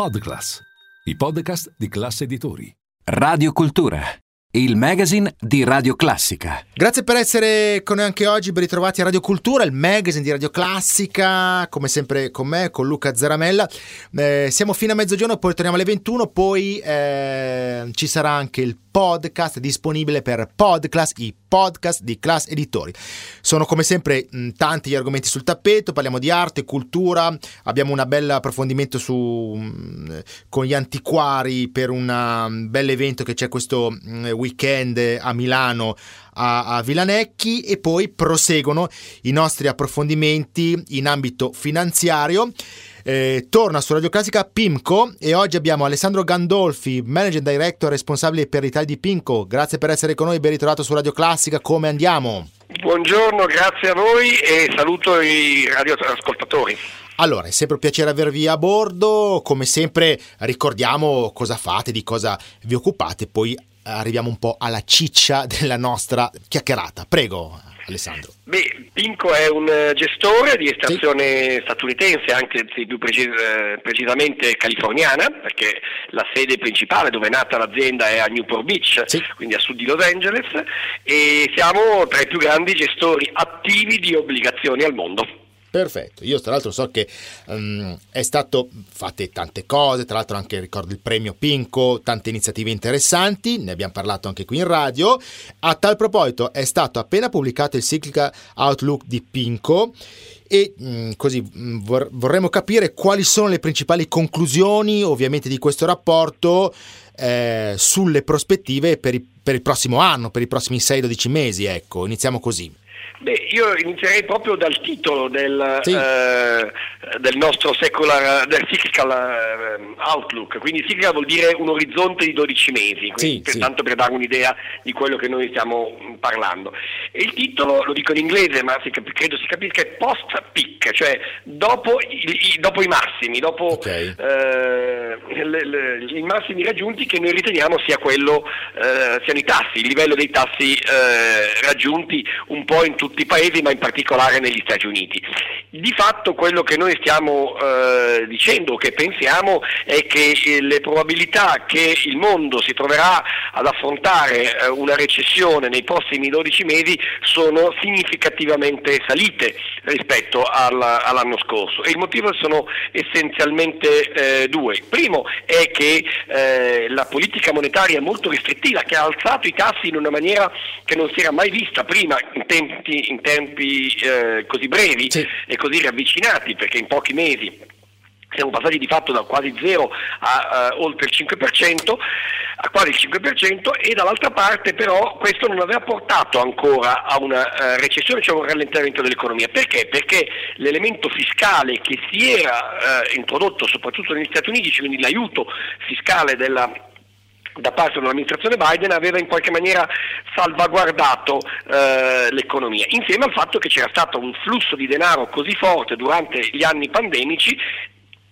Podclass, i podcast di classe editori. Radio Cultura, il magazine di Radio Classica. Grazie per essere con noi anche oggi, ben ritrovati a Radio Cultura, il magazine di Radio Classica, come sempre con me, con Luca Zaramella. Eh, siamo fino a mezzogiorno, poi torniamo alle 21, poi eh, ci sarà anche il podcast disponibile per Podclass, i podcast di Class Editori. Sono come sempre mh, tanti gli argomenti sul tappeto, parliamo di arte, cultura, abbiamo un bel approfondimento su, mh, con gli antiquari per un bel evento che c'è questo mh, weekend a Milano a, a Vilanecchi e poi proseguono i nostri approfondimenti in ambito finanziario. Eh, torna su Radio Classica Pimco e oggi abbiamo Alessandro Gandolfi, Manager Director responsabile per l'Italia di Pimco. Grazie per essere con noi, ben ritrovato su Radio Classica, come andiamo? Buongiorno, grazie a voi e saluto i radioascoltatori. Allora, è sempre un piacere avervi a bordo, come sempre ricordiamo cosa fate, di cosa vi occupate, poi arriviamo un po' alla ciccia della nostra chiacchierata. Prego, Alessandro. Beh, Pinco è un gestore di estrazione sì. statunitense, anche più precis- precisamente californiana, perché la sede principale dove è nata l'azienda è a Newport Beach, sì. quindi a sud di Los Angeles, e siamo tra i più grandi gestori attivi di obbligazioni al mondo. Perfetto, io tra l'altro so che um, è stato fate tante cose, tra l'altro anche ricordo il premio Pinco, tante iniziative interessanti, ne abbiamo parlato anche qui in radio. A tal proposito è stato appena pubblicato il Cyclical Outlook di Pinco e mh, così mh, vor- vorremmo capire quali sono le principali conclusioni ovviamente di questo rapporto eh, sulle prospettive per, i- per il prossimo anno, per i prossimi 6-12 mesi, ecco, iniziamo così. Beh, io inizierei proprio dal titolo del, sì. eh, del nostro secular, del cyclical eh, outlook, quindi cyclical vuol dire un orizzonte di 12 mesi, sì, per, sì. tanto per dare un'idea di quello che noi stiamo parlando. E il titolo, lo dico in inglese, ma si, credo si capisca, è post-peak, cioè dopo i, dopo i massimi, dopo okay. eh, le, le, i massimi raggiunti che noi riteniamo sia quello, eh, siano i tassi, il livello dei tassi eh, raggiunti un po' in tutto tutti i paesi, ma in particolare negli Stati Uniti. Di fatto quello che noi stiamo eh, dicendo, che pensiamo, è che eh, le probabilità che il mondo si troverà ad affrontare eh, una recessione nei prossimi 12 mesi sono significativamente salite rispetto al, all'anno scorso e il motivo sono essenzialmente eh, due. Primo è che eh, la politica monetaria molto restrittiva, che ha alzato i tassi in una maniera che non si era mai vista prima in tempi in tempi eh, così brevi sì. e così ravvicinati, perché in pochi mesi siamo passati di fatto da quasi zero a uh, oltre il 5%, a quasi il 5% e dall'altra parte però questo non aveva portato ancora a una uh, recessione, cioè un rallentamento dell'economia. Perché? Perché l'elemento fiscale che si era uh, introdotto soprattutto negli Stati Uniti, cioè quindi l'aiuto fiscale della da parte dell'amministrazione Biden aveva in qualche maniera salvaguardato eh, l'economia, insieme al fatto che c'era stato un flusso di denaro così forte durante gli anni pandemici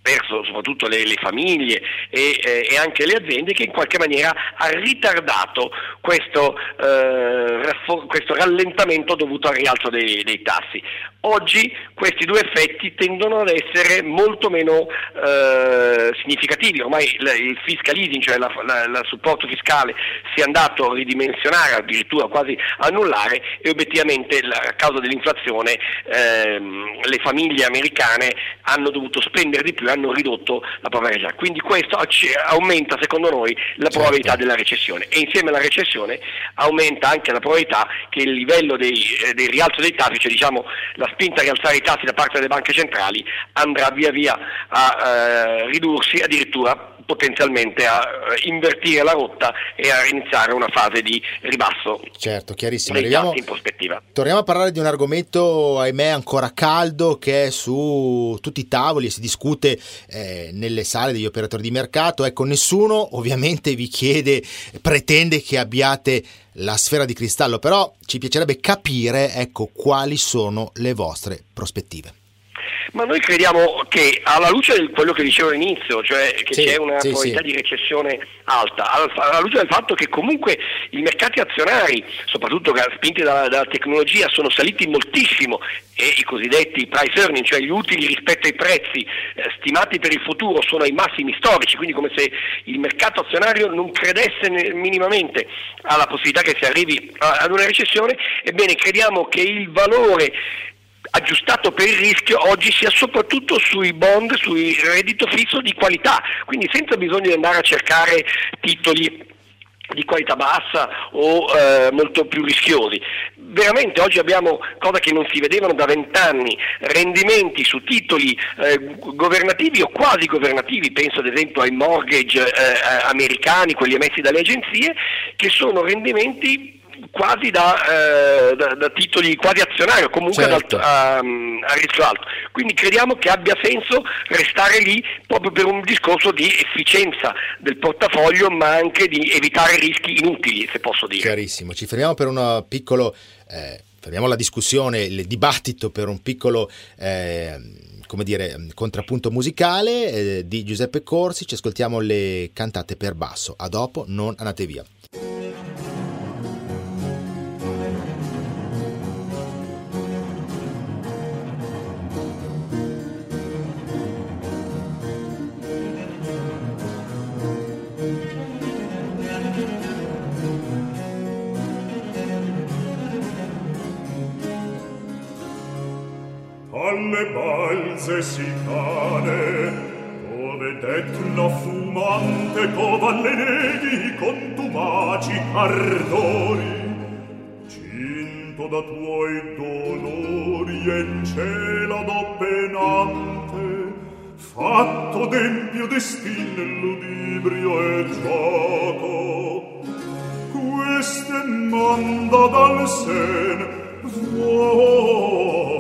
verso soprattutto le, le famiglie e, eh, e, anche le aziende che in qualche maniera ha ritardato questo, eh, raffo- questo rallentamento dovuto al rialzo dei, dei, tassi. Oggi questi due effetti tendono ad essere molto meno eh, significativi, ormai il fiscal easing, cioè il supporto fiscale, si è andato a ridimensionare, addirittura quasi annullare e obiettivamente a causa dell'inflazione ehm, le famiglie americane hanno dovuto spendere di più hanno ridotto la povertà. Quindi questo aumenta secondo noi la probabilità certo. della recessione e insieme alla recessione aumenta anche la probabilità che il livello dei, eh, del rialzo dei tassi, cioè diciamo la spinta a rialzare i tassi da parte delle banche centrali andrà via via a eh, ridursi addirittura potenzialmente a eh, invertire la rotta e a iniziare una fase di ribasso. Certo, chiarissimo. Arriviamo, in prospettiva. Torniamo a parlare di un argomento, ahimè, ancora caldo che è su tutti i tavoli e si discute eh, nelle sale degli operatori di mercato. Ecco, nessuno ovviamente vi chiede, pretende che abbiate la sfera di cristallo, però ci piacerebbe capire ecco, quali sono le vostre prospettive. Ma noi crediamo che alla luce di quello che dicevo all'inizio, cioè che sì, c'è una sì, probabilità sì. di recessione alta, alla luce del fatto che comunque i mercati azionari, soprattutto spinti dalla, dalla tecnologia, sono saliti moltissimo e i cosiddetti price earning, cioè gli utili rispetto ai prezzi eh, stimati per il futuro sono ai massimi storici, quindi come se il mercato azionario non credesse minimamente alla possibilità che si arrivi ad una recessione, ebbene crediamo che il valore aggiustato per il rischio oggi sia soprattutto sui bond, sui reddito fisso di qualità, quindi senza bisogno di andare a cercare titoli di qualità bassa o eh, molto più rischiosi. Veramente oggi abbiamo cose che non si vedevano da vent'anni, rendimenti su titoli eh, governativi o quasi governativi, penso ad esempio ai mortgage eh, americani, quelli emessi dalle agenzie, che sono rendimenti quasi da, eh, da, da, titoli quasi azionari o comunque certo. ad, a, a, rischio alto. Quindi crediamo che abbia senso restare lì proprio per un discorso di efficienza del portafoglio ma anche di evitare rischi inutili, se posso dire. Chiarissimo, ci fermiamo per un piccolo... Eh, fermiamo la discussione, il dibattito per un piccolo... Eh, come dire, contrappunto musicale eh, di Giuseppe Corsi, ci ascoltiamo le cantate per basso. A dopo, non andate via. alle balze si cade dove detno fumante covalle neghi contumaci ardori. Cinto da tuoi dolori e in cielo do penante fatto d'empio destin ludibrio e gioco. Queste manda dal sen vuoi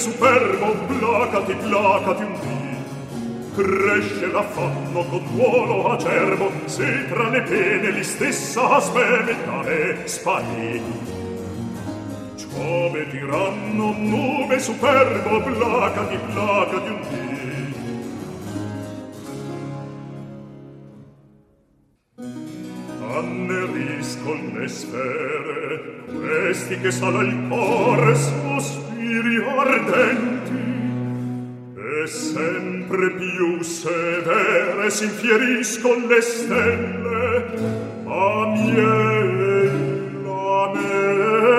superbo, placati, placati un dì. Cresce l'affanno con duolo acerbo, se tra le pene li stessa spaventare sparì. Ciove tiranno, nube superbo, placati, placati un dì. Annerisco le sfere, questi che sale il cor ardenti e sempre più severe s'infieriscon le stelle a miei la me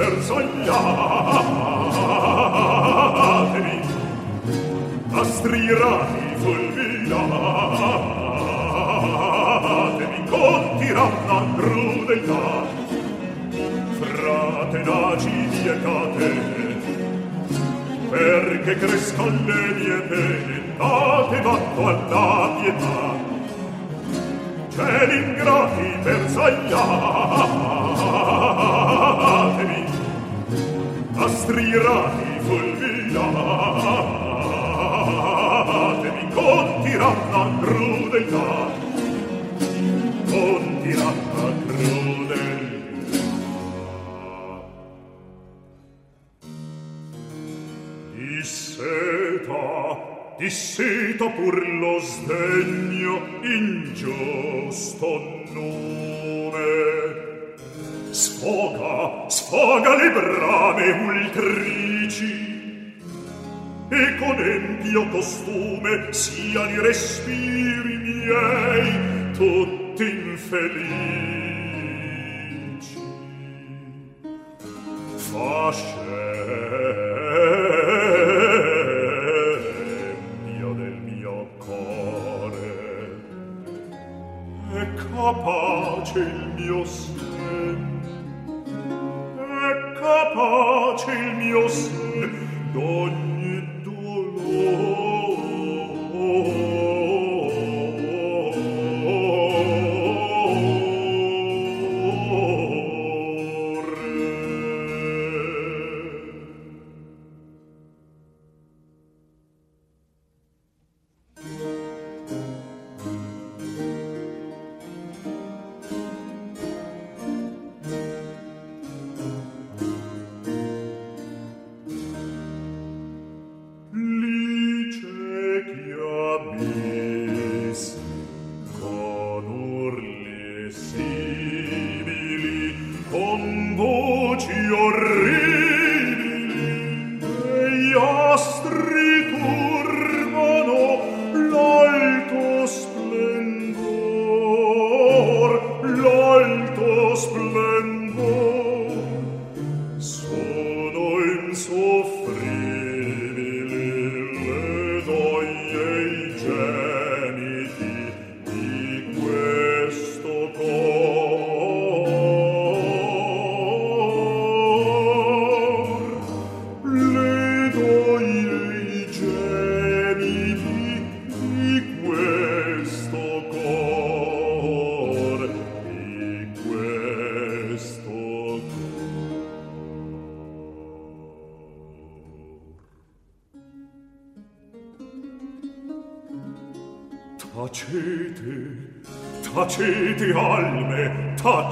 Versagliamo allegre scolle mie pene, date vanto alla pietà. Cieli ingrati bersagliatevi, astri irati fulminatevi, con tiranna crudeltà. giusto nome sfoga sfoga le brame ultrici. E con empio costume siano i respiri miei tutti infelici. Fasce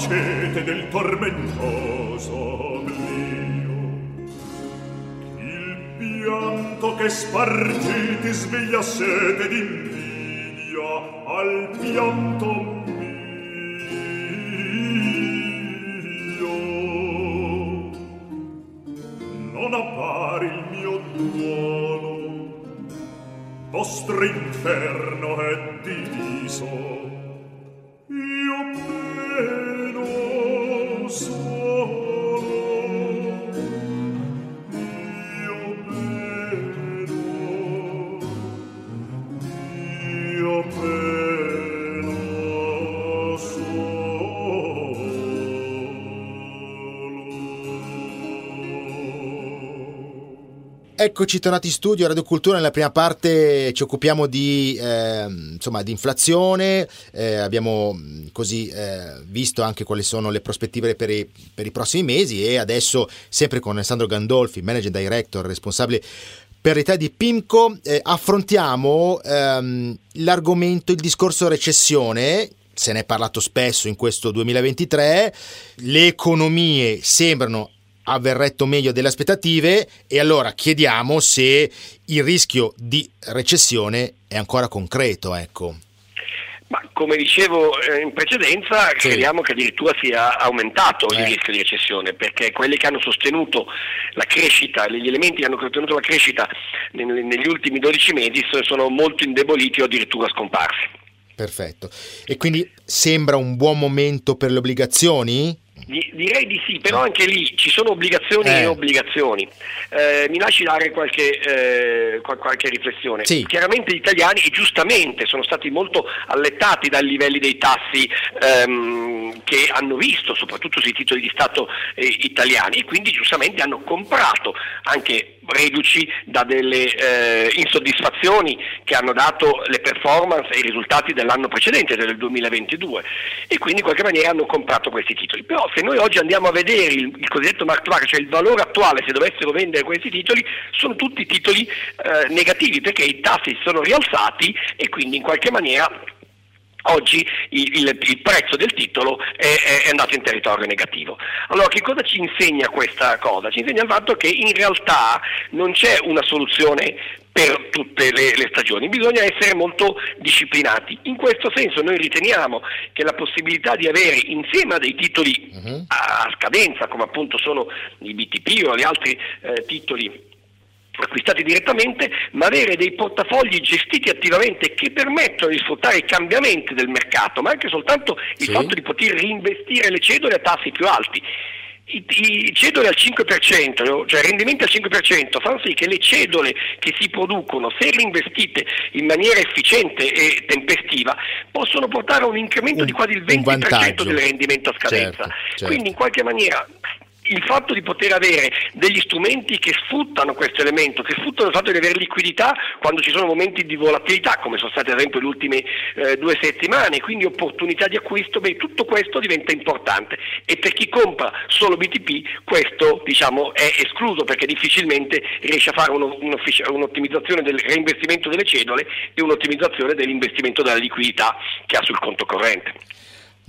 giacete del tormentoso mio. il pianto che spargiti sveglia sete d'invidia al pianto mio non appari il mio duolo vostro inferno è diviso Eccoci tornati in studio Radio Cultura. Nella prima parte ci occupiamo di, eh, insomma, di inflazione. Eh, abbiamo così eh, visto anche quali sono le prospettive per i, per i, prossimi mesi. E adesso, sempre con Alessandro Gandolfi, manager director, responsabile per l'Italia di Pimco, eh, affrontiamo ehm, l'argomento, il discorso recessione se ne è parlato spesso in questo 2023, le economie sembrano aver retto meglio delle aspettative e allora chiediamo se il rischio di recessione è ancora concreto. Ecco. Ma come dicevo eh, in precedenza, sì. crediamo che addirittura sia aumentato eh. il rischio di recessione, perché quelli che hanno sostenuto la crescita, gli elementi che hanno sostenuto la crescita negli ultimi 12 mesi sono molto indeboliti o addirittura scomparsi. Perfetto. E quindi sembra un buon momento per le obbligazioni? Direi di sì, però anche lì ci sono obbligazioni eh. e obbligazioni. Eh, mi lasci dare qualche, eh, qualche riflessione. Sì. Chiaramente gli italiani, e giustamente, sono stati molto allettati dai livelli dei tassi ehm, che hanno visto, soprattutto sui titoli di Stato eh, italiani, e quindi giustamente hanno comprato anche reduci da delle eh, insoddisfazioni che hanno dato le performance e i risultati dell'anno precedente, del 2022, e quindi in qualche maniera hanno comprato questi titoli. Però se noi oggi andiamo a vedere il, il cosiddetto mark to market, cioè il valore attuale se dovessero vendere questi titoli, sono tutti titoli eh, negativi perché i tassi si sono rialzati e quindi in qualche maniera oggi il, il, prezzo del titolo è, è, andato in territorio negativo. Allora che cosa ci insegna questa cosa? Ci insegna il fatto che in realtà non c'è una soluzione per tutte le, le, stagioni, bisogna essere molto disciplinati. In questo senso noi riteniamo che la possibilità di avere insieme a dei titoli uh-huh. a scadenza, come appunto sono i BTP o gli altri eh, titoli acquistati direttamente, ma avere dei portafogli gestiti attivamente che permettono di sfruttare i cambiamenti del mercato, ma anche soltanto il sì. fatto di poter reinvestire le cedole a tassi più alti i, i cedole al 5%, cioè rendimenti al 5%, fanno sì che le cedole che si producono, se reinvestite in maniera efficiente e tempestiva, possono portare a un incremento un, di quasi il 20% del rendimento a scadenza. Certo, certo. Quindi in qualche maniera il fatto di poter avere degli strumenti che sfruttano questo elemento, che sfruttano il fatto di avere liquidità quando ci sono momenti di volatilità, come sono state ad esempio le ultime eh, due settimane, quindi opportunità di acquisto, beh, tutto questo diventa importante e per chi compra solo BTP questo diciamo, è escluso perché difficilmente riesce a fare uno, un'ottimizzazione del reinvestimento delle cedole e un'ottimizzazione dell'investimento della liquidità che ha sul conto corrente.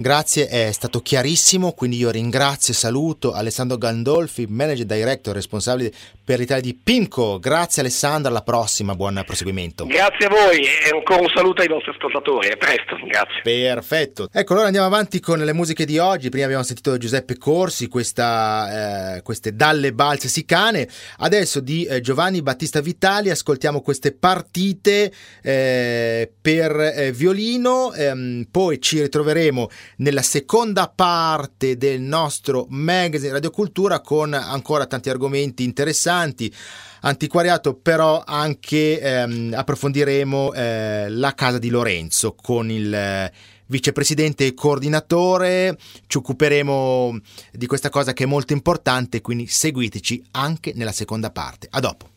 Grazie, è stato chiarissimo, quindi io ringrazio e saluto Alessandro Gandolfi, manager director responsabile per l'Italia di Pimco. Grazie Alessandro, alla prossima, buon proseguimento. Grazie a voi e ancora un saluto ai vostri ascoltatori, a presto, grazie. Perfetto. Ecco, allora andiamo avanti con le musiche di oggi. Prima abbiamo sentito Giuseppe Corsi, questa, eh, queste Dalle Balze Sicane. Adesso di eh, Giovanni Battista Vitali ascoltiamo queste partite eh, per eh, violino, ehm, poi ci ritroveremo nella seconda parte del nostro magazine Radio Cultura con ancora tanti argomenti interessanti antiquariato, però anche ehm, approfondiremo eh, la casa di Lorenzo con il eh, vicepresidente e coordinatore. Ci occuperemo di questa cosa che è molto importante, quindi seguiteci anche nella seconda parte. A dopo.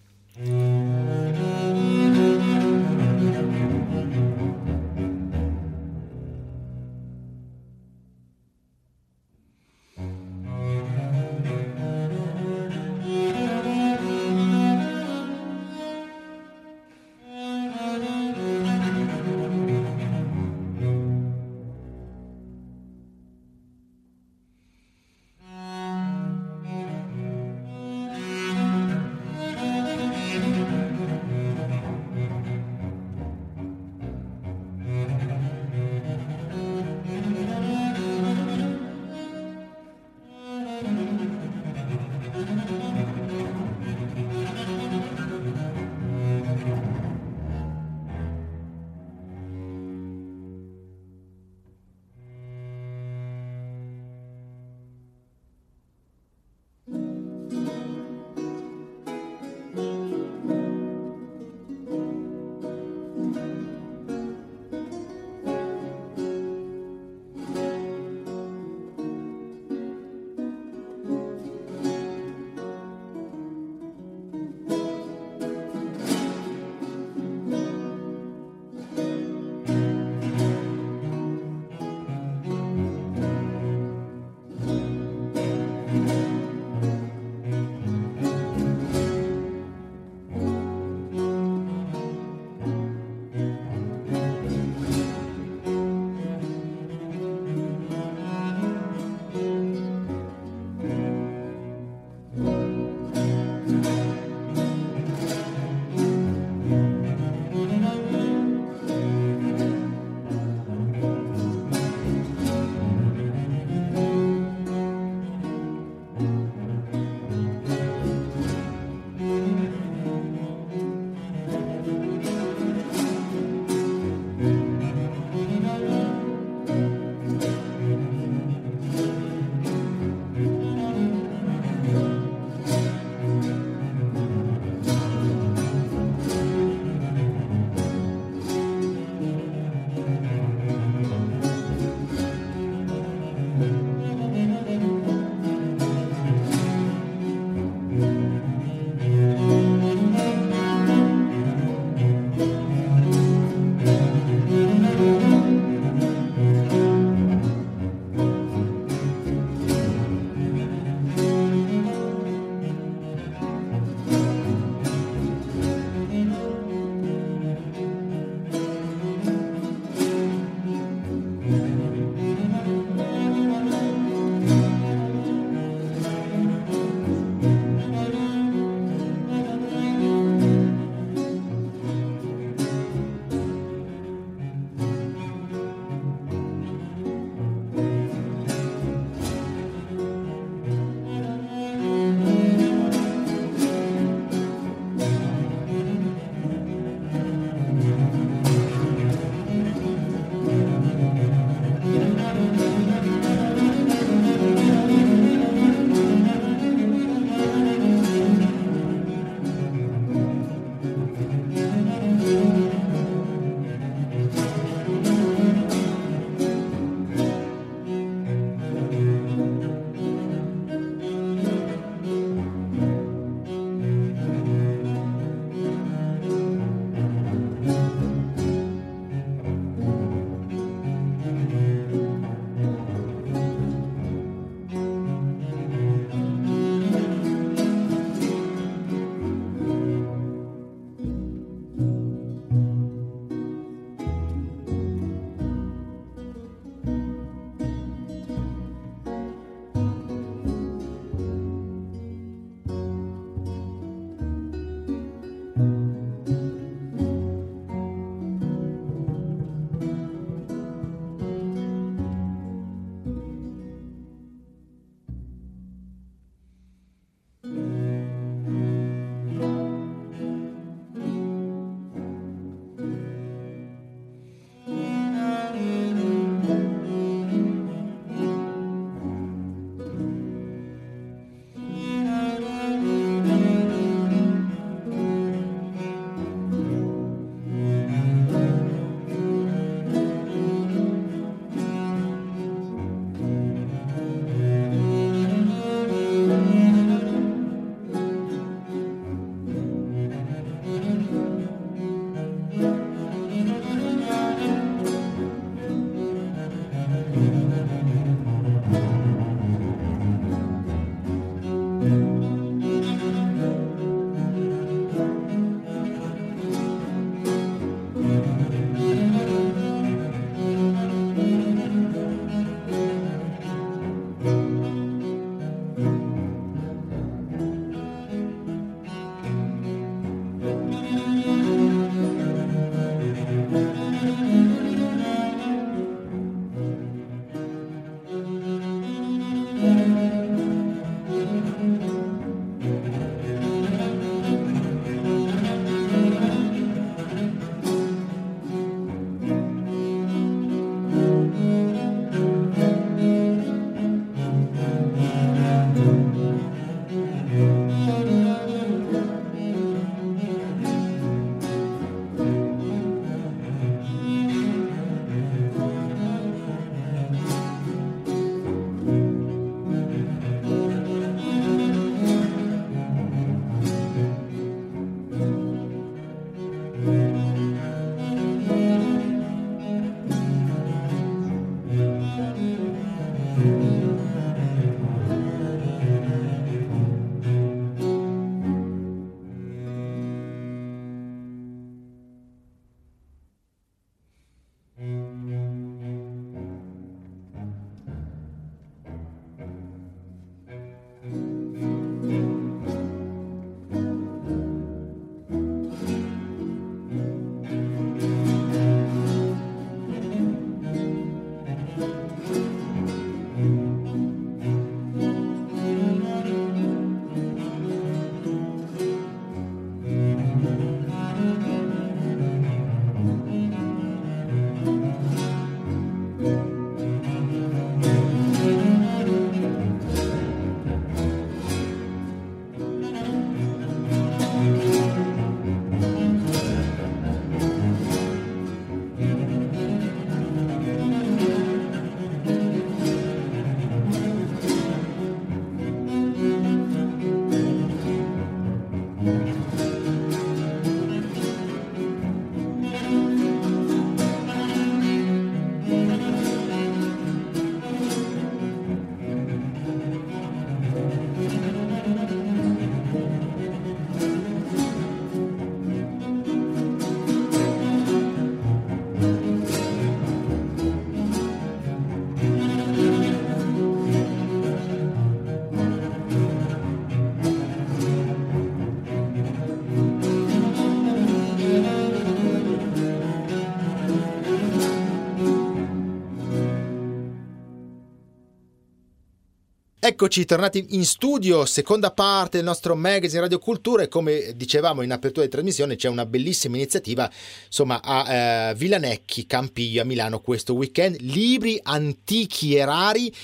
Eccoci, tornati in studio, seconda parte del nostro magazine Radio Cultura e come dicevamo in apertura di trasmissione c'è una bellissima iniziativa insomma a eh, Villanecchi, Campiglio a Milano questo weekend, libri antichi e rari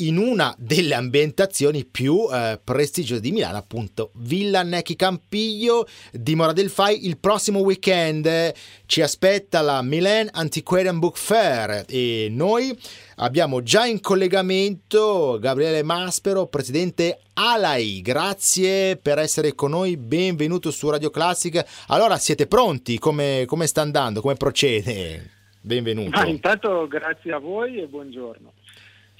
in una delle ambientazioni più eh, prestigiose di Milano, appunto Villa Necchi Campiglio, dimora del Fai. Il prossimo weekend ci aspetta la Milan Antiquarian Book Fair e noi abbiamo già in collegamento Gabriele Maspero, presidente Alai. Grazie per essere con noi, benvenuto su Radio Classica. Allora, siete pronti? Come, come sta andando? Come procede? Benvenuto. Ah, intanto grazie a voi e buongiorno.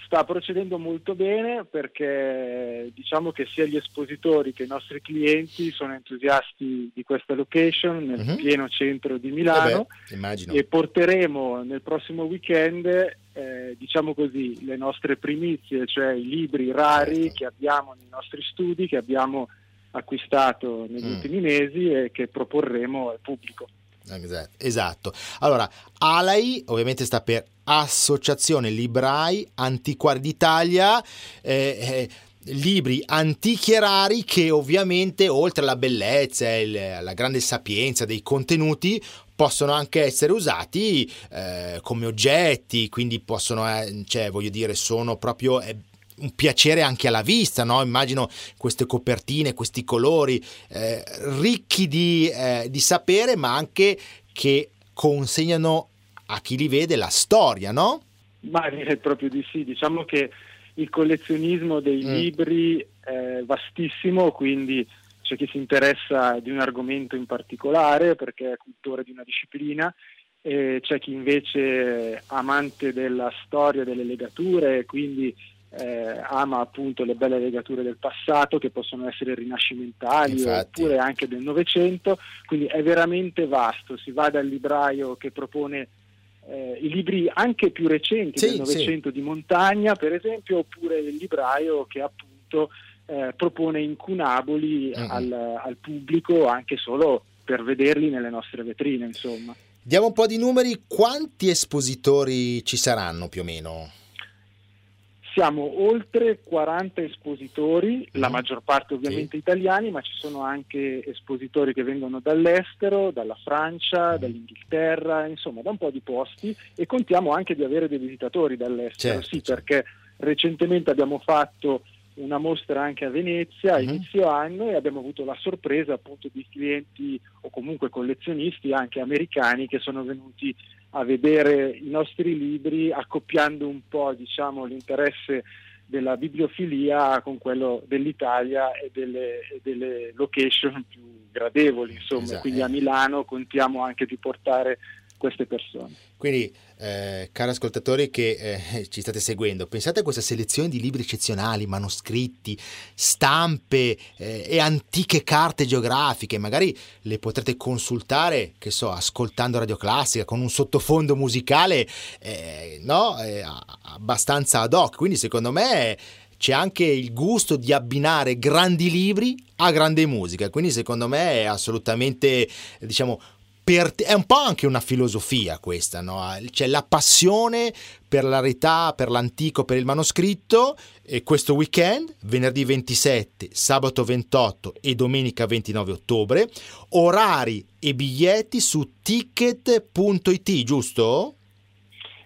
Sta procedendo molto bene perché diciamo che sia gli espositori che i nostri clienti sono entusiasti di questa location nel uh-huh. pieno centro di Milano eh beh, e porteremo nel prossimo weekend eh, diciamo così le nostre primizie, cioè i libri rari certo. che abbiamo nei nostri studi, che abbiamo acquistato negli mm. ultimi mesi e che proporremo al pubblico. Esatto. Allora, ALAI ovviamente sta per Associazione Librai Antiquari d'Italia. Eh, eh, libri antichi e rari che ovviamente oltre alla bellezza e alla grande sapienza dei contenuti possono anche essere usati eh, come oggetti, quindi possono, eh, cioè voglio dire, sono proprio eh, un piacere anche alla vista, no? immagino queste copertine, questi colori eh, ricchi di, eh, di, sapere, ma anche che consegnano a chi li vede la storia, no? Ma direi proprio di sì, diciamo che il collezionismo dei mm. libri è vastissimo, quindi c'è chi si interessa di un argomento in particolare perché è cultore di una disciplina c'è chi invece è amante della storia delle legature e quindi eh, ama appunto le belle legature del passato che possono essere rinascimentali Infatti. oppure anche del Novecento, quindi è veramente vasto, si va dal libraio che propone eh, i libri anche più recenti sì, del Novecento sì. di montagna per esempio, oppure il libraio che appunto eh, propone incunaboli mm-hmm. al, al pubblico anche solo per vederli nelle nostre vetrine insomma. Diamo un po' di numeri, quanti espositori ci saranno più o meno? Siamo oltre 40 espositori, mm. la maggior parte ovviamente sì. italiani, ma ci sono anche espositori che vengono dall'estero, dalla Francia, mm. dall'Inghilterra, insomma da un po' di posti e contiamo anche di avere dei visitatori dall'estero, certo, sì, certo. perché recentemente abbiamo fatto una mostra anche a Venezia a uh-huh. inizio anno e abbiamo avuto la sorpresa appunto di clienti o comunque collezionisti anche americani che sono venuti a vedere i nostri libri accoppiando un po' diciamo, l'interesse della bibliofilia con quello dell'Italia e delle, e delle location più gradevoli insomma esatto. quindi a Milano contiamo anche di portare queste persone. Quindi, eh, cari ascoltatori che eh, ci state seguendo, pensate a questa selezione di libri eccezionali, manoscritti, stampe eh, e antiche carte geografiche, magari le potrete consultare, che so, ascoltando Radio Classica con un sottofondo musicale eh, no? Eh, abbastanza ad hoc. Quindi, secondo me c'è anche il gusto di abbinare grandi libri a grande musica, quindi secondo me è assolutamente diciamo per, è un po' anche una filosofia questa, no? C'è la passione per la rarità, per l'antico, per il manoscritto e questo weekend, venerdì 27, sabato 28 e domenica 29 ottobre, orari e biglietti su ticket.it, giusto?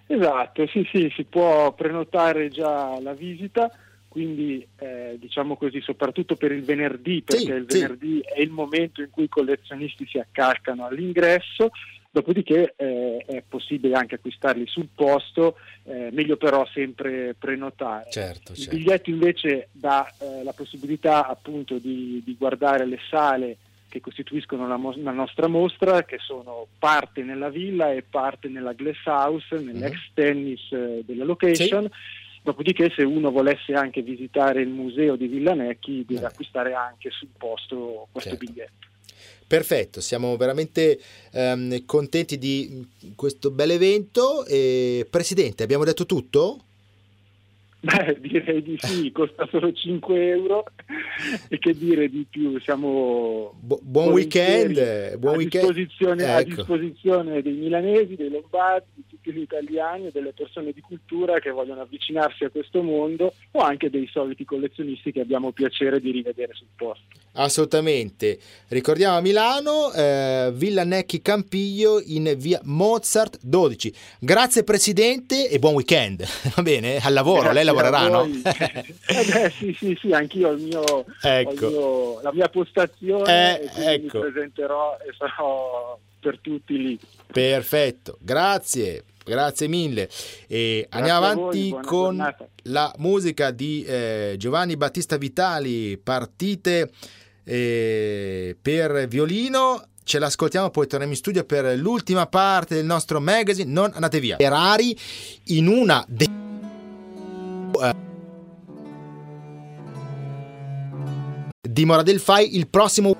Esatto, sì, sì, si può prenotare già la visita quindi eh, diciamo così soprattutto per il venerdì perché sì, il venerdì sì. è il momento in cui i collezionisti si accalcano all'ingresso dopodiché eh, è possibile anche acquistarli sul posto eh, meglio però sempre prenotare certo, il certo. biglietto invece dà eh, la possibilità appunto di, di, guardare le sale che costituiscono la, mo- la, nostra mostra che sono parte nella villa e parte nella glass house nell'ex mm-hmm. tennis eh, della location sì Dopodiché se uno volesse anche visitare il museo di Villanecchi deve acquistare anche sul posto questo certo. biglietto. Perfetto, siamo veramente um, contenti di questo bel evento. E, Presidente, abbiamo detto tutto? Beh, direi di sì, costa solo 5 euro e che dire di più, siamo Bu- buon weekend, buon a, weekend. Disposizione, ecco. a disposizione dei milanesi, dei lombardi, di produttivi italiani e delle persone di cultura che vogliono avvicinarsi a questo mondo o anche dei soliti collezionisti che abbiamo piacere di rivedere sul posto. Assolutamente. Ricordiamo a Milano, eh, Villa Necchi Campiglio in via Mozart 12. Grazie Presidente e buon weekend. Va bene? Al lavoro, lei lavorerà, no? eh beh, sì, sì, sì, anch'io il mio, ecco. mio, la mia postazione eh, e ecco. mi presenterò e sarò per tutti lì. Perfetto, grazie. Grazie mille. E andiamo avanti voi, con giornata. la musica di eh, Giovanni Battista Vitali, partite eh, per violino. Ce l'ascoltiamo, poi torniamo in studio per l'ultima parte del nostro magazine. Non andate via. Ferrari in una. De- dimora del FAI il prossimo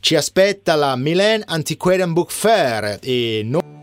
ci aspetta la Milan Antiquarian Book Fair. E noi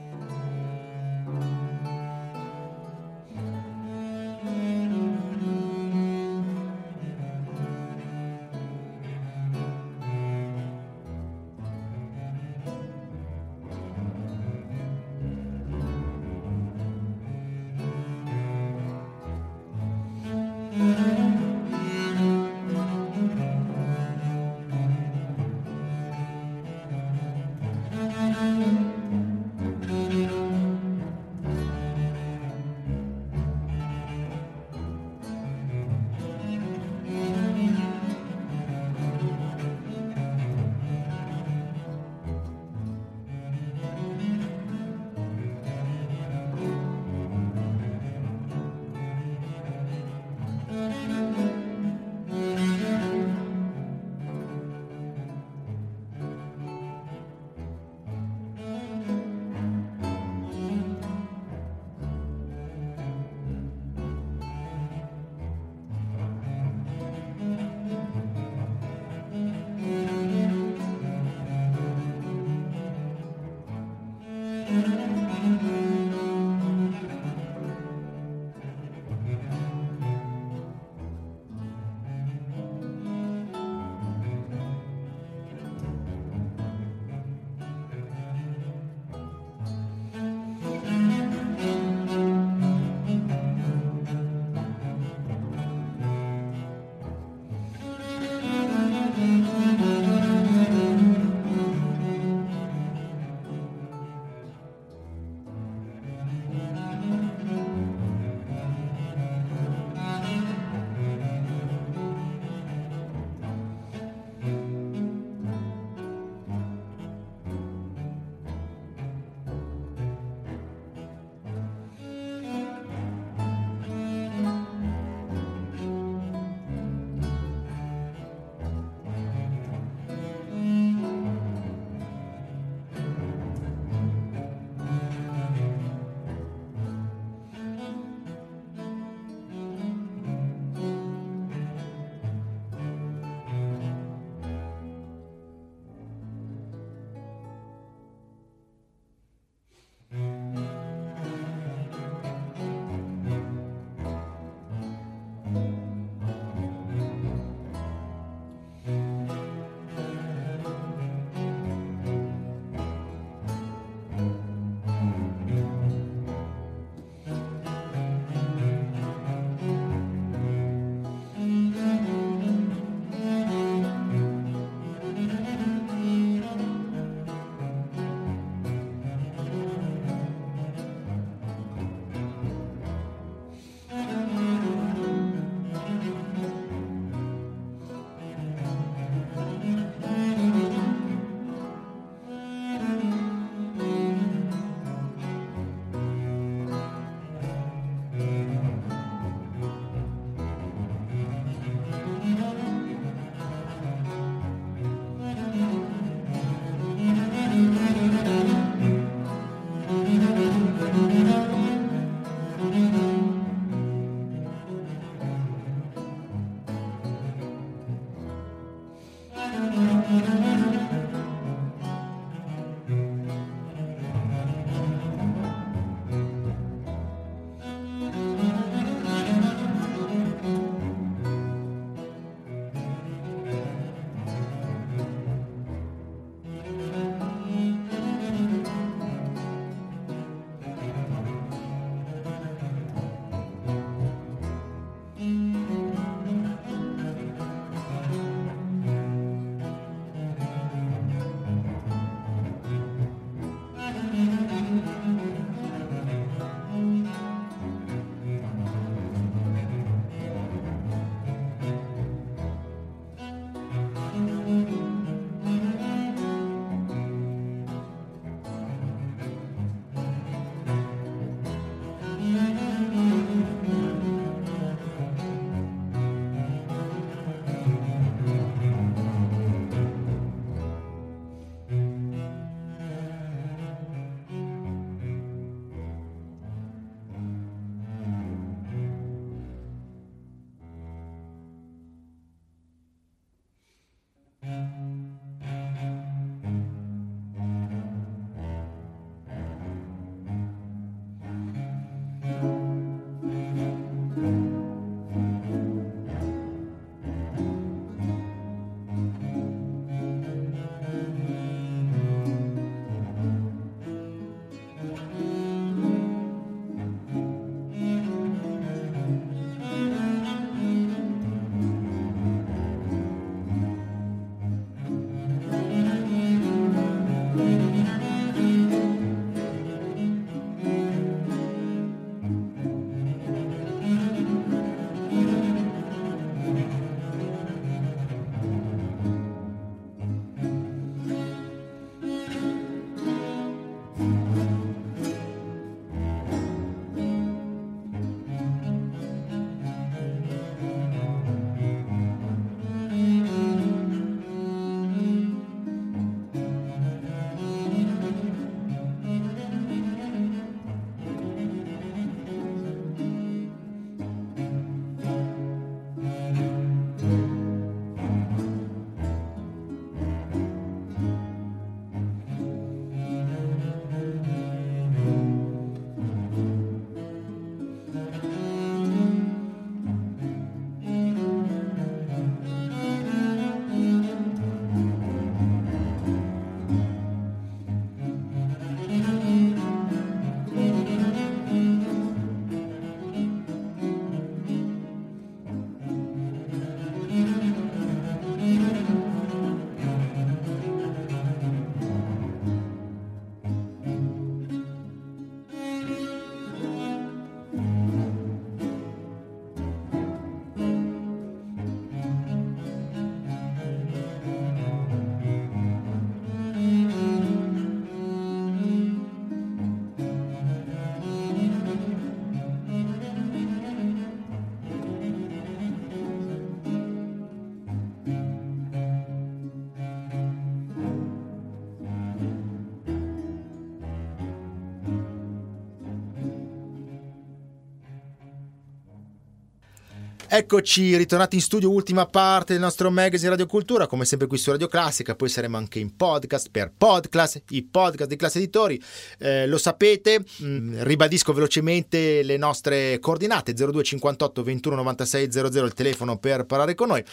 Eccoci, ritornati in studio, ultima parte del nostro magazine Radio Cultura, come sempre qui su Radio Classica, poi saremo anche in podcast per Podcast, i podcast di Classe Editori, eh, lo sapete, mh, mm, ribadisco velocemente le nostre coordinate, 0258 21 96 00 il telefono per parlare con noi.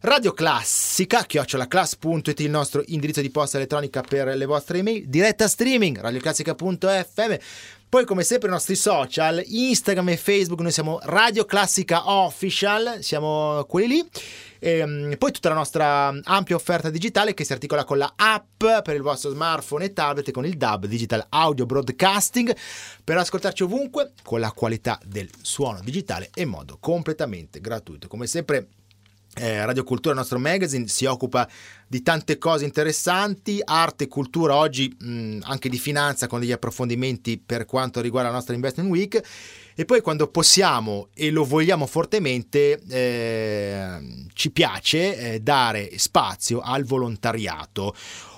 Radio Classica, chiocciolaclass.it il nostro indirizzo di posta elettronica per le vostre email, diretta streaming, radioclassica.fm poi come sempre i nostri social, Instagram e Facebook, noi siamo Radio Classica Official, siamo quelli lì. E, ehm, poi tutta la nostra ampia offerta digitale che si articola con la app per il vostro smartphone e tablet con il DAB Digital Audio Broadcasting per ascoltarci ovunque con la qualità del suono digitale e in modo completamente gratuito. Come sempre eh, Radio Cultura, il nostro magazine, si occupa di tante cose interessanti, arte e cultura oggi mh, anche di finanza con degli approfondimenti per quanto riguarda la nostra Investment Week. E poi quando possiamo e lo vogliamo fortemente eh, ci piace eh, dare spazio al volontariato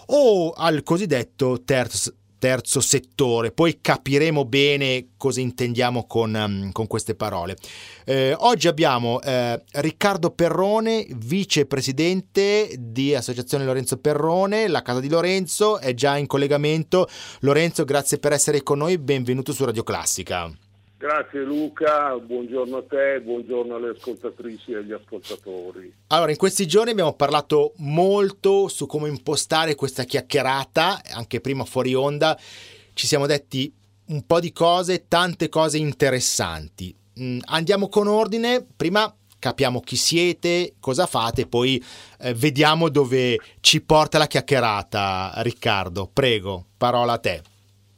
o al cosiddetto terzo terzo settore. Poi capiremo bene cosa intendiamo con, um, con queste parole. Eh, oggi abbiamo eh, Riccardo Perrone, vicepresidente di Associazione Lorenzo Perrone, la casa di Lorenzo è già in collegamento. Lorenzo, grazie per essere con noi, benvenuto su Radio Classica. Grazie Luca, buongiorno a te, buongiorno alle ascoltatrici e agli ascoltatori. Allora, in questi giorni abbiamo parlato molto su come impostare questa chiacchierata, anche prima fuori onda ci siamo detti un po' di cose, tante cose interessanti. Mm, andiamo con ordine, prima capiamo chi siete, cosa fate, poi eh, vediamo dove ci porta la chiacchierata. Riccardo, prego, parola a te.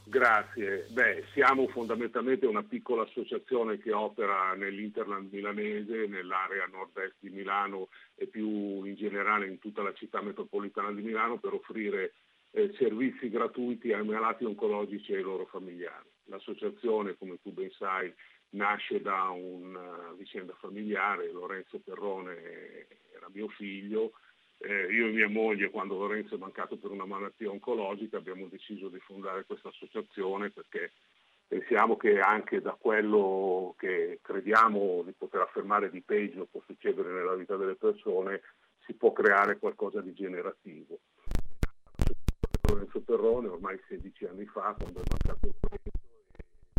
Grazie. Beh, siamo fondamentalmente una piccola associazione che opera nell'Interland milanese, nell'area nord-est di Milano e più in generale in tutta la città metropolitana di Milano per offrire eh, servizi gratuiti ai malati oncologici e ai loro familiari. L'associazione, come tu ben sai, nasce da una vicenda familiare, Lorenzo Perrone era mio figlio, eh, io e mia moglie, quando Lorenzo è mancato per una malattia oncologica, abbiamo deciso di fondare questa associazione perché pensiamo che anche da quello che crediamo di poter affermare di peggio può succedere nella vita delle persone, si può creare qualcosa di generativo. Lorenzo Perrone ormai 16 anni fa, quando è mancato Lorenzo,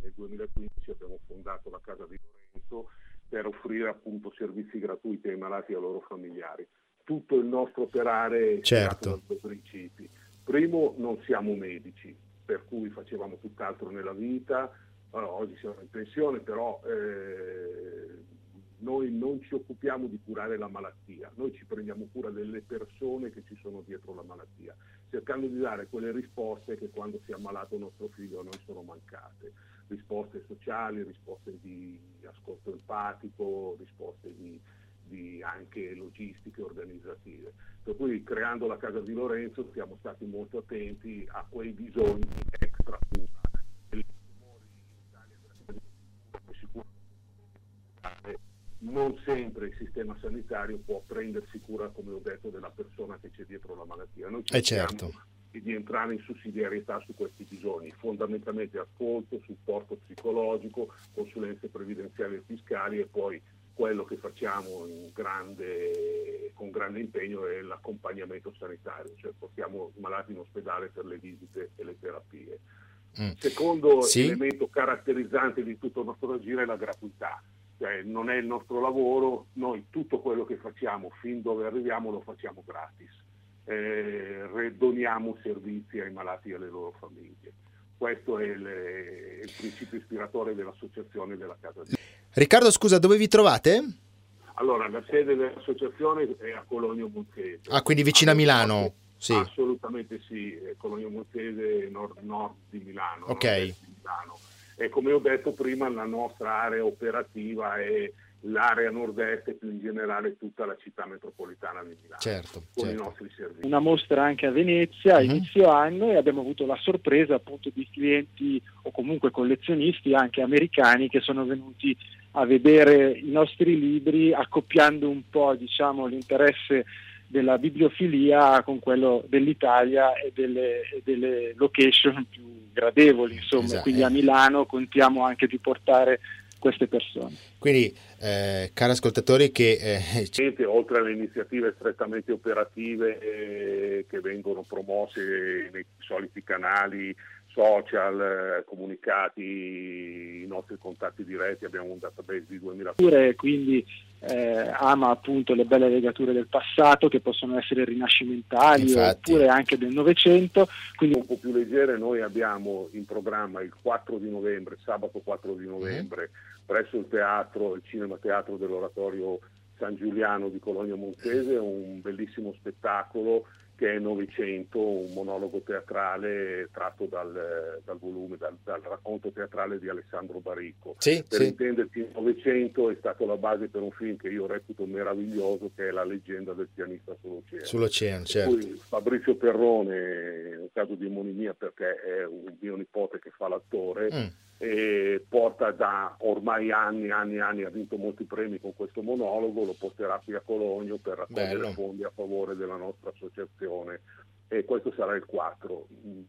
nel 2015 abbiamo fondato la Casa di Lorenzo per offrire appunto servizi gratuiti ai malati e ai loro familiari tutto il nostro operare certo. da due principi. Primo, non siamo medici, per cui facevamo tutt'altro nella vita, allora, oggi siamo in pensione, però eh, noi non ci occupiamo di curare la malattia, noi ci prendiamo cura delle persone che ci sono dietro la malattia, cercando di dare quelle risposte che quando si è ammalato nostro figlio a noi sono mancate, risposte sociali, risposte di ascolto empatico, risposte di di anche logistiche organizzative. Per cui creando la casa di Lorenzo siamo stati molto attenti a quei bisogni extra cura. Non sempre il sistema sanitario può prendersi cura, come ho detto, della persona che c'è dietro la malattia. Noi eh certo. di entrare in sussidiarietà su questi bisogni, fondamentalmente ascolto, supporto psicologico, consulenze previdenziali e fiscali e poi quello che facciamo grande, con grande impegno è l'accompagnamento sanitario, cioè portiamo i malati in ospedale per le visite e le terapie. Mm. Secondo sì. elemento caratterizzante di tutto il nostro agire è la gratuità, cioè non è il nostro lavoro, noi tutto quello che facciamo fin dove arriviamo lo facciamo gratis, eh, redoniamo servizi ai malati e alle loro famiglie. Questo è il, il principio ispiratore dell'associazione della Casa di Riccardo, scusa, dove vi trovate? Allora, la sede dell'associazione è a Cologno Monzese. Ah, quindi vicino a Milano? Sì. Assolutamente sì, Cologno Monzese, nord, nord di Milano. Ok. Di Milano. E come ho detto prima, la nostra area operativa è l'area nord-est e più in generale tutta la città metropolitana di Milano certo, con certo. i nostri servizi. Una mostra anche a Venezia a uh-huh. inizio anno e abbiamo avuto la sorpresa appunto di clienti o comunque collezionisti anche americani che sono venuti a vedere i nostri libri accoppiando un po' diciamo, l'interesse della bibliofilia con quello dell'Italia e delle, e delle location più gradevoli, insomma, esatto. quindi a Milano contiamo anche di portare queste persone. Quindi, eh, cari ascoltatori, che eh... oltre alle iniziative strettamente operative eh, che vengono promosse nei soliti canali social, eh, comunicati, i nostri contatti diretti, abbiamo un database di 2000. Quindi eh, ama appunto le belle legature del passato che possono essere rinascimentali Infatti. oppure anche del Novecento. Quindi un po' più leggere noi abbiamo in programma il 4 di novembre, sabato 4 di novembre, mm. presso il teatro, il cinema teatro dell'oratorio San Giuliano di Colonia Montese, un bellissimo spettacolo che è Novecento, un monologo teatrale tratto dal, dal volume, dal, dal, racconto teatrale di Alessandro Baricco. Sì, per sì. intenderci, Novecento è stato la base per un film che io reputo meraviglioso, che è La leggenda del pianista sull'oceano. Sull'oceano, certo. Poi Fabrizio Perrone, un caso di omonimia perché è un mio nipote che fa l'attore, mm e porta da ormai anni, anni, anni, ha vinto molti premi con questo monologo, lo porterà qui a Cologno per raccogliere Bello. fondi a favore della nostra associazione e questo sarà il 4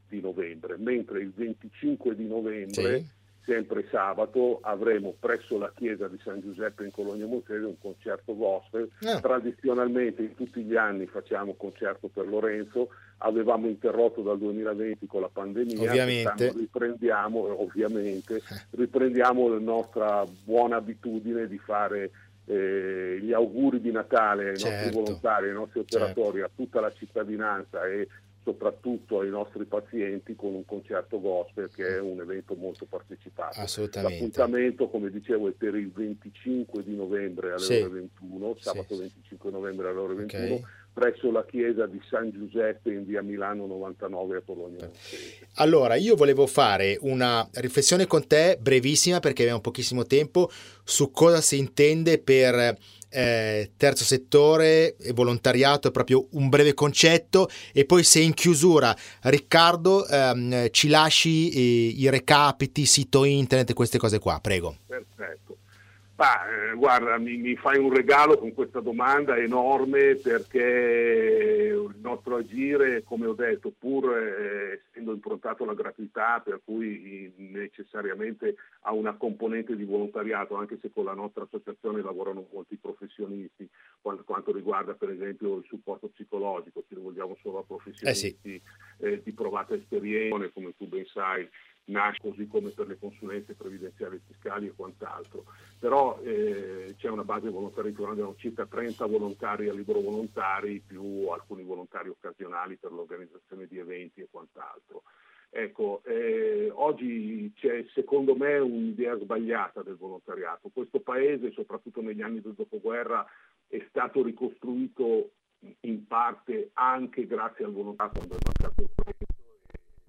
di novembre, mentre il 25 di novembre sì sempre sabato avremo presso la chiesa di San Giuseppe in Colonia Montese un concerto gospel. Eh. Tradizionalmente tutti gli anni facciamo concerto per Lorenzo, avevamo interrotto dal 2020 con la pandemia, ovviamente. riprendiamo, ovviamente, eh. riprendiamo la nostra buona abitudine di fare eh, gli auguri di Natale ai certo. nostri volontari, ai nostri certo. operatori, certo. a tutta la cittadinanza e soprattutto ai nostri pazienti con un concerto gospel che è un evento molto partecipato. Assolutamente. L'appuntamento, come dicevo, è per il 25 di novembre alle sì. ore 21, sabato sì. 25 novembre alle ore 21, okay. presso la chiesa di San Giuseppe in via Milano 99 a Bologna. Allora, io volevo fare una riflessione con te brevissima perché abbiamo pochissimo tempo su cosa si intende per eh, terzo settore e volontariato è proprio un breve concetto e poi se in chiusura Riccardo ehm, ci lasci i, i recapiti, sito internet e queste cose qua, prego. Perfetto. Bah, eh, guarda, mi, mi, fai un regalo con questa domanda enorme perché il nostro agire, come ho detto, pur eh, essendo improntato alla gratuità, per cui necessariamente ha una componente di volontariato, anche se con la nostra associazione lavorano molti professionisti, quanto, quanto riguarda per esempio il supporto psicologico, ci rivolgiamo solo a professionisti eh sì. Eh, di provata esperienza, come tu ben sai, nasce così come per le consulenze previdenziali e fiscali e quant'altro. Però eh, c'è una base volontaria, abbiamo circa 30 volontari a libero volontari più alcuni volontari occasionali per l'organizzazione di eventi e quant'altro. Ecco, eh, oggi c'è secondo me un'idea sbagliata del volontariato. Questo paese, soprattutto negli anni del dopoguerra, è stato ricostruito in parte anche grazie al volontariato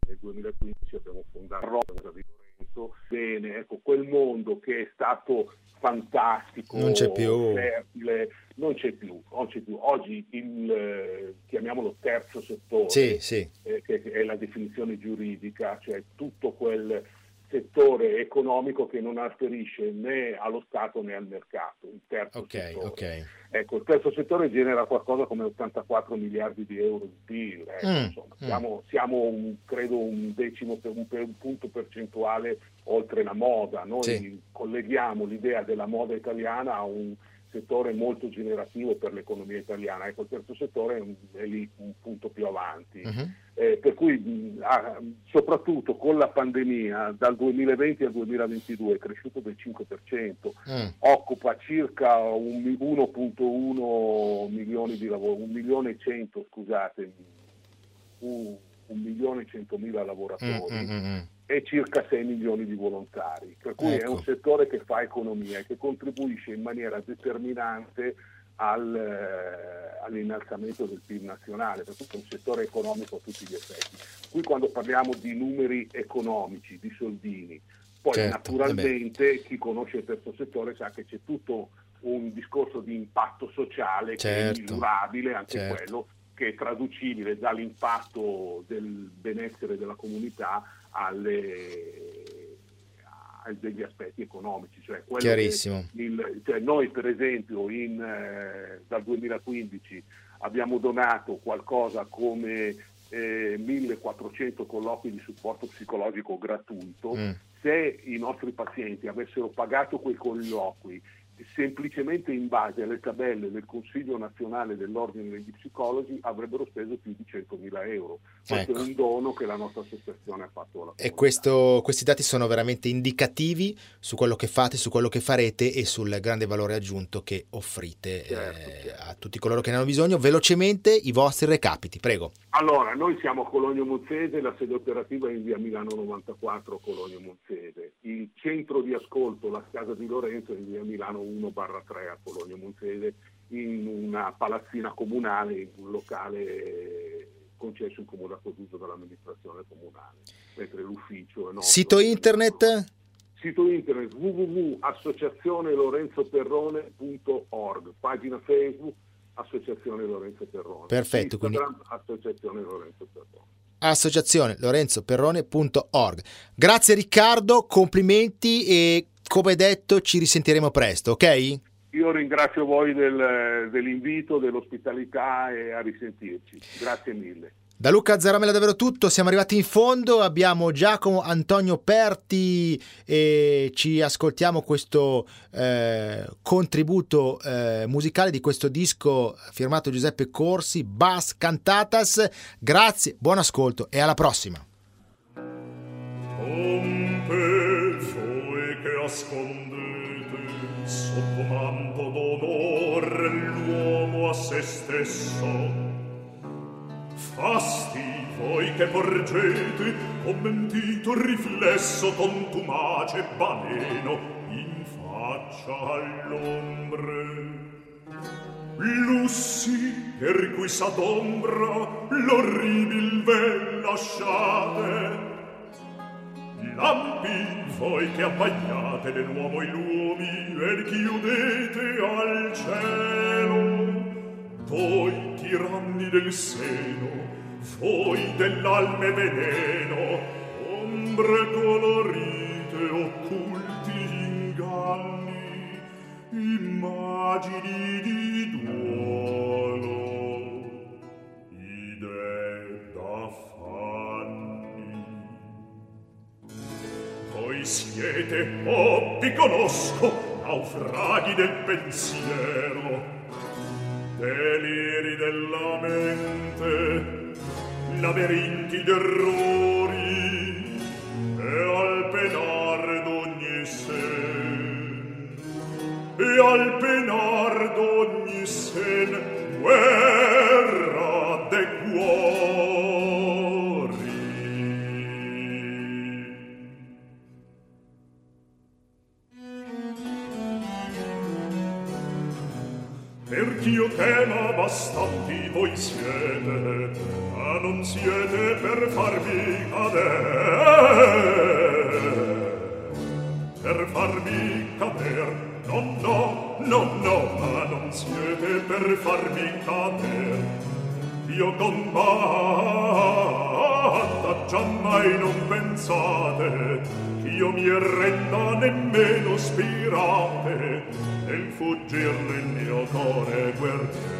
nel 2015 abbiamo fondato Rosa di Lorenzo. Bene, ecco, quel mondo che è stato fantastico, non c'è più. fertile, non c'è più, non c'è più. Oggi il, eh, chiamiamolo terzo settore, sì, sì. Eh, che è la definizione giuridica, cioè tutto quel settore economico che non afferisce né allo Stato né al mercato, il terzo okay, settore. Okay. Ecco, il terzo settore genera qualcosa come 84 miliardi di euro di PIL, ecco, mm, insomma, mm. siamo, siamo un, credo un decimo, un, un, punto percentuale oltre la moda, noi sì. colleghiamo l'idea della moda italiana a un settore molto generativo per l'economia italiana, ecco il terzo settore è, è lì un punto più avanti. Uh-huh. Eh, per cui ah, soprattutto con la pandemia dal 2020 al 2022 è cresciuto del 5%, mm. occupa circa un, 1.1 milioni di lavoro, 1 milione e 100 scusate, un, un milione e 100 mila lavoratori. Mm, mm, mm e circa 6 milioni di volontari, per cui ecco. è un ecco. settore che fa economia e che contribuisce in maniera determinante al, eh, all'innalzamento del PIL nazionale, per tutto un settore economico a tutti gli effetti. Qui quando parliamo di numeri economici, di soldini, poi certo, naturalmente eh chi conosce il terzo settore sa che c'è tutto un discorso di impatto sociale certo, che è certo. misurabile, anche certo. quello che è traducibile dall'impatto del benessere della comunità alle, a degli aspetti economici. Cioè Chiarissimo. Il, cioè noi per esempio in, eh, dal 2015 abbiamo donato qualcosa come eh, 1400 colloqui di supporto psicologico gratuito, mm. se i nostri pazienti avessero pagato quei colloqui semplicemente in base alle tabelle del Consiglio nazionale dell'Ordine degli Psicologi avrebbero speso più di 100.000 euro. Questo ecco. è un dono che la nostra associazione ha fatto alla E questo, questi dati sono veramente indicativi su quello che fate, su quello che farete e sul grande valore aggiunto che offrite eh, certo, eh, certo. a tutti coloro che ne hanno bisogno. Velocemente i vostri recapiti, prego. Allora, noi siamo a Cologno Monzese, la sede operativa è in via Milano 94 Cologno Monzese. Il centro di ascolto, la casa di Lorenzo, è in via Milano 94. 1-3 a Cologno Monzese in una palazzina comunale, in un locale concesso in comodato d'uso dall'amministrazione comunale, mentre l'ufficio è nostro. Sito internet? Sito internet www.associazionelorenzoperrone.org, pagina Facebook Associazione Lorenzo Perrone. Perfetto, quindi... Associazione Lorenzo Perrone associazione lorenzioperrone.org. Grazie Riccardo, complimenti e come detto ci risentiremo presto, ok? Io ringrazio voi del, dell'invito, dell'ospitalità e a risentirci. Grazie mille. Da Luca Zaramella davvero tutto, siamo arrivati in fondo, abbiamo Giacomo Antonio Perti e ci ascoltiamo questo eh, contributo eh, musicale di questo disco firmato Giuseppe Corsi, Bass Cantatas. Grazie, buon ascolto e alla prossima. Pezzo che ascondete sotto manto d'onore l'uomo a se stesso. Fasti voi che porgete commentito riflesso contumace baleno in faccia all'ombre. Lussi per cui s'adombra l'orribil vel lasciate Lampi, voi che abbagliate le nuovo i lumi e chiudete al cielo, voi tiranni del seno, voi dell'alme veneno, ombre conosco naufraghi del pensiero. Deliri della mente laberinti del ruolo. bastanti voi siete, ma non siete per farvi cadere. Per farvi cadere, no, no, no, no, ma non siete per farvi cadere. Io combatta, giammai non pensate, io mi renda nemmeno spirate, nel fuggir nel mio core guerriero.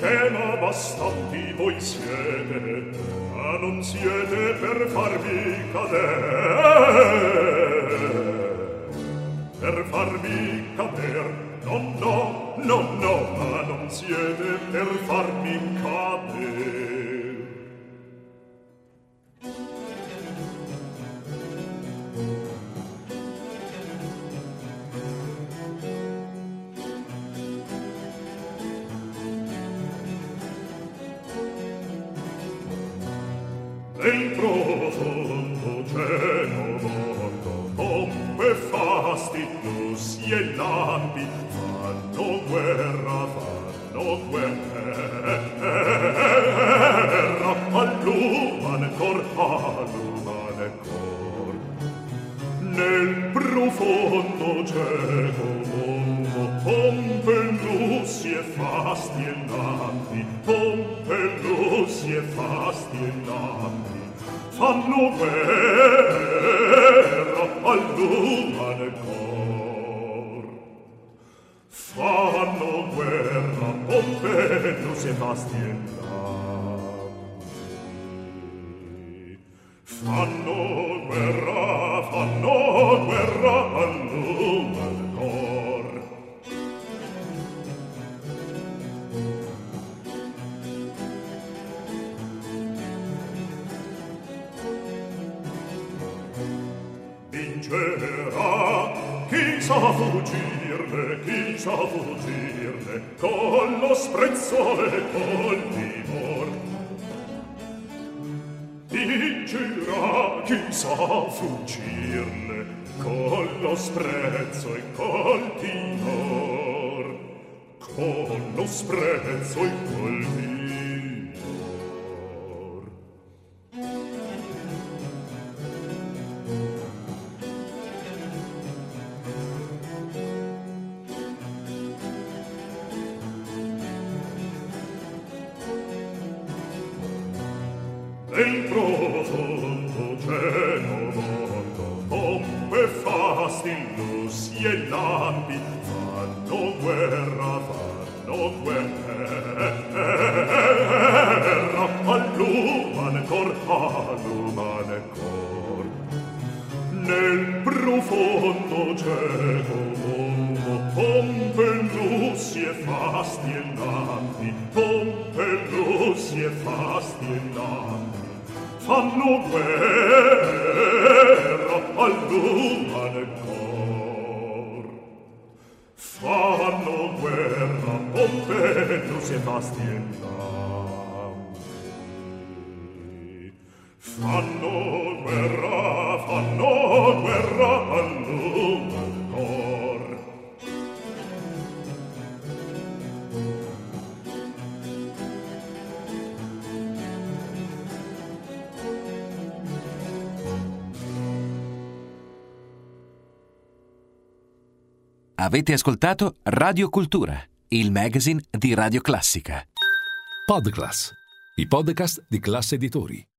tema bastanti voi siete, ma non siete per farvi cadere. Per farvi cadere, no, no, no, no, ma non siete per farmi cadere. Pompeius e sole col timor vincerà chi sa fuggirne con lo sprezzo e col timor con lo sprezzo e col timor Pompeius e Bastienampi. Fanno guerra, fanno guerra all'umane cor. Avete ascoltato Radio Cultura, il magazine di Radio Classica. Podclass, i podcast di classe editori.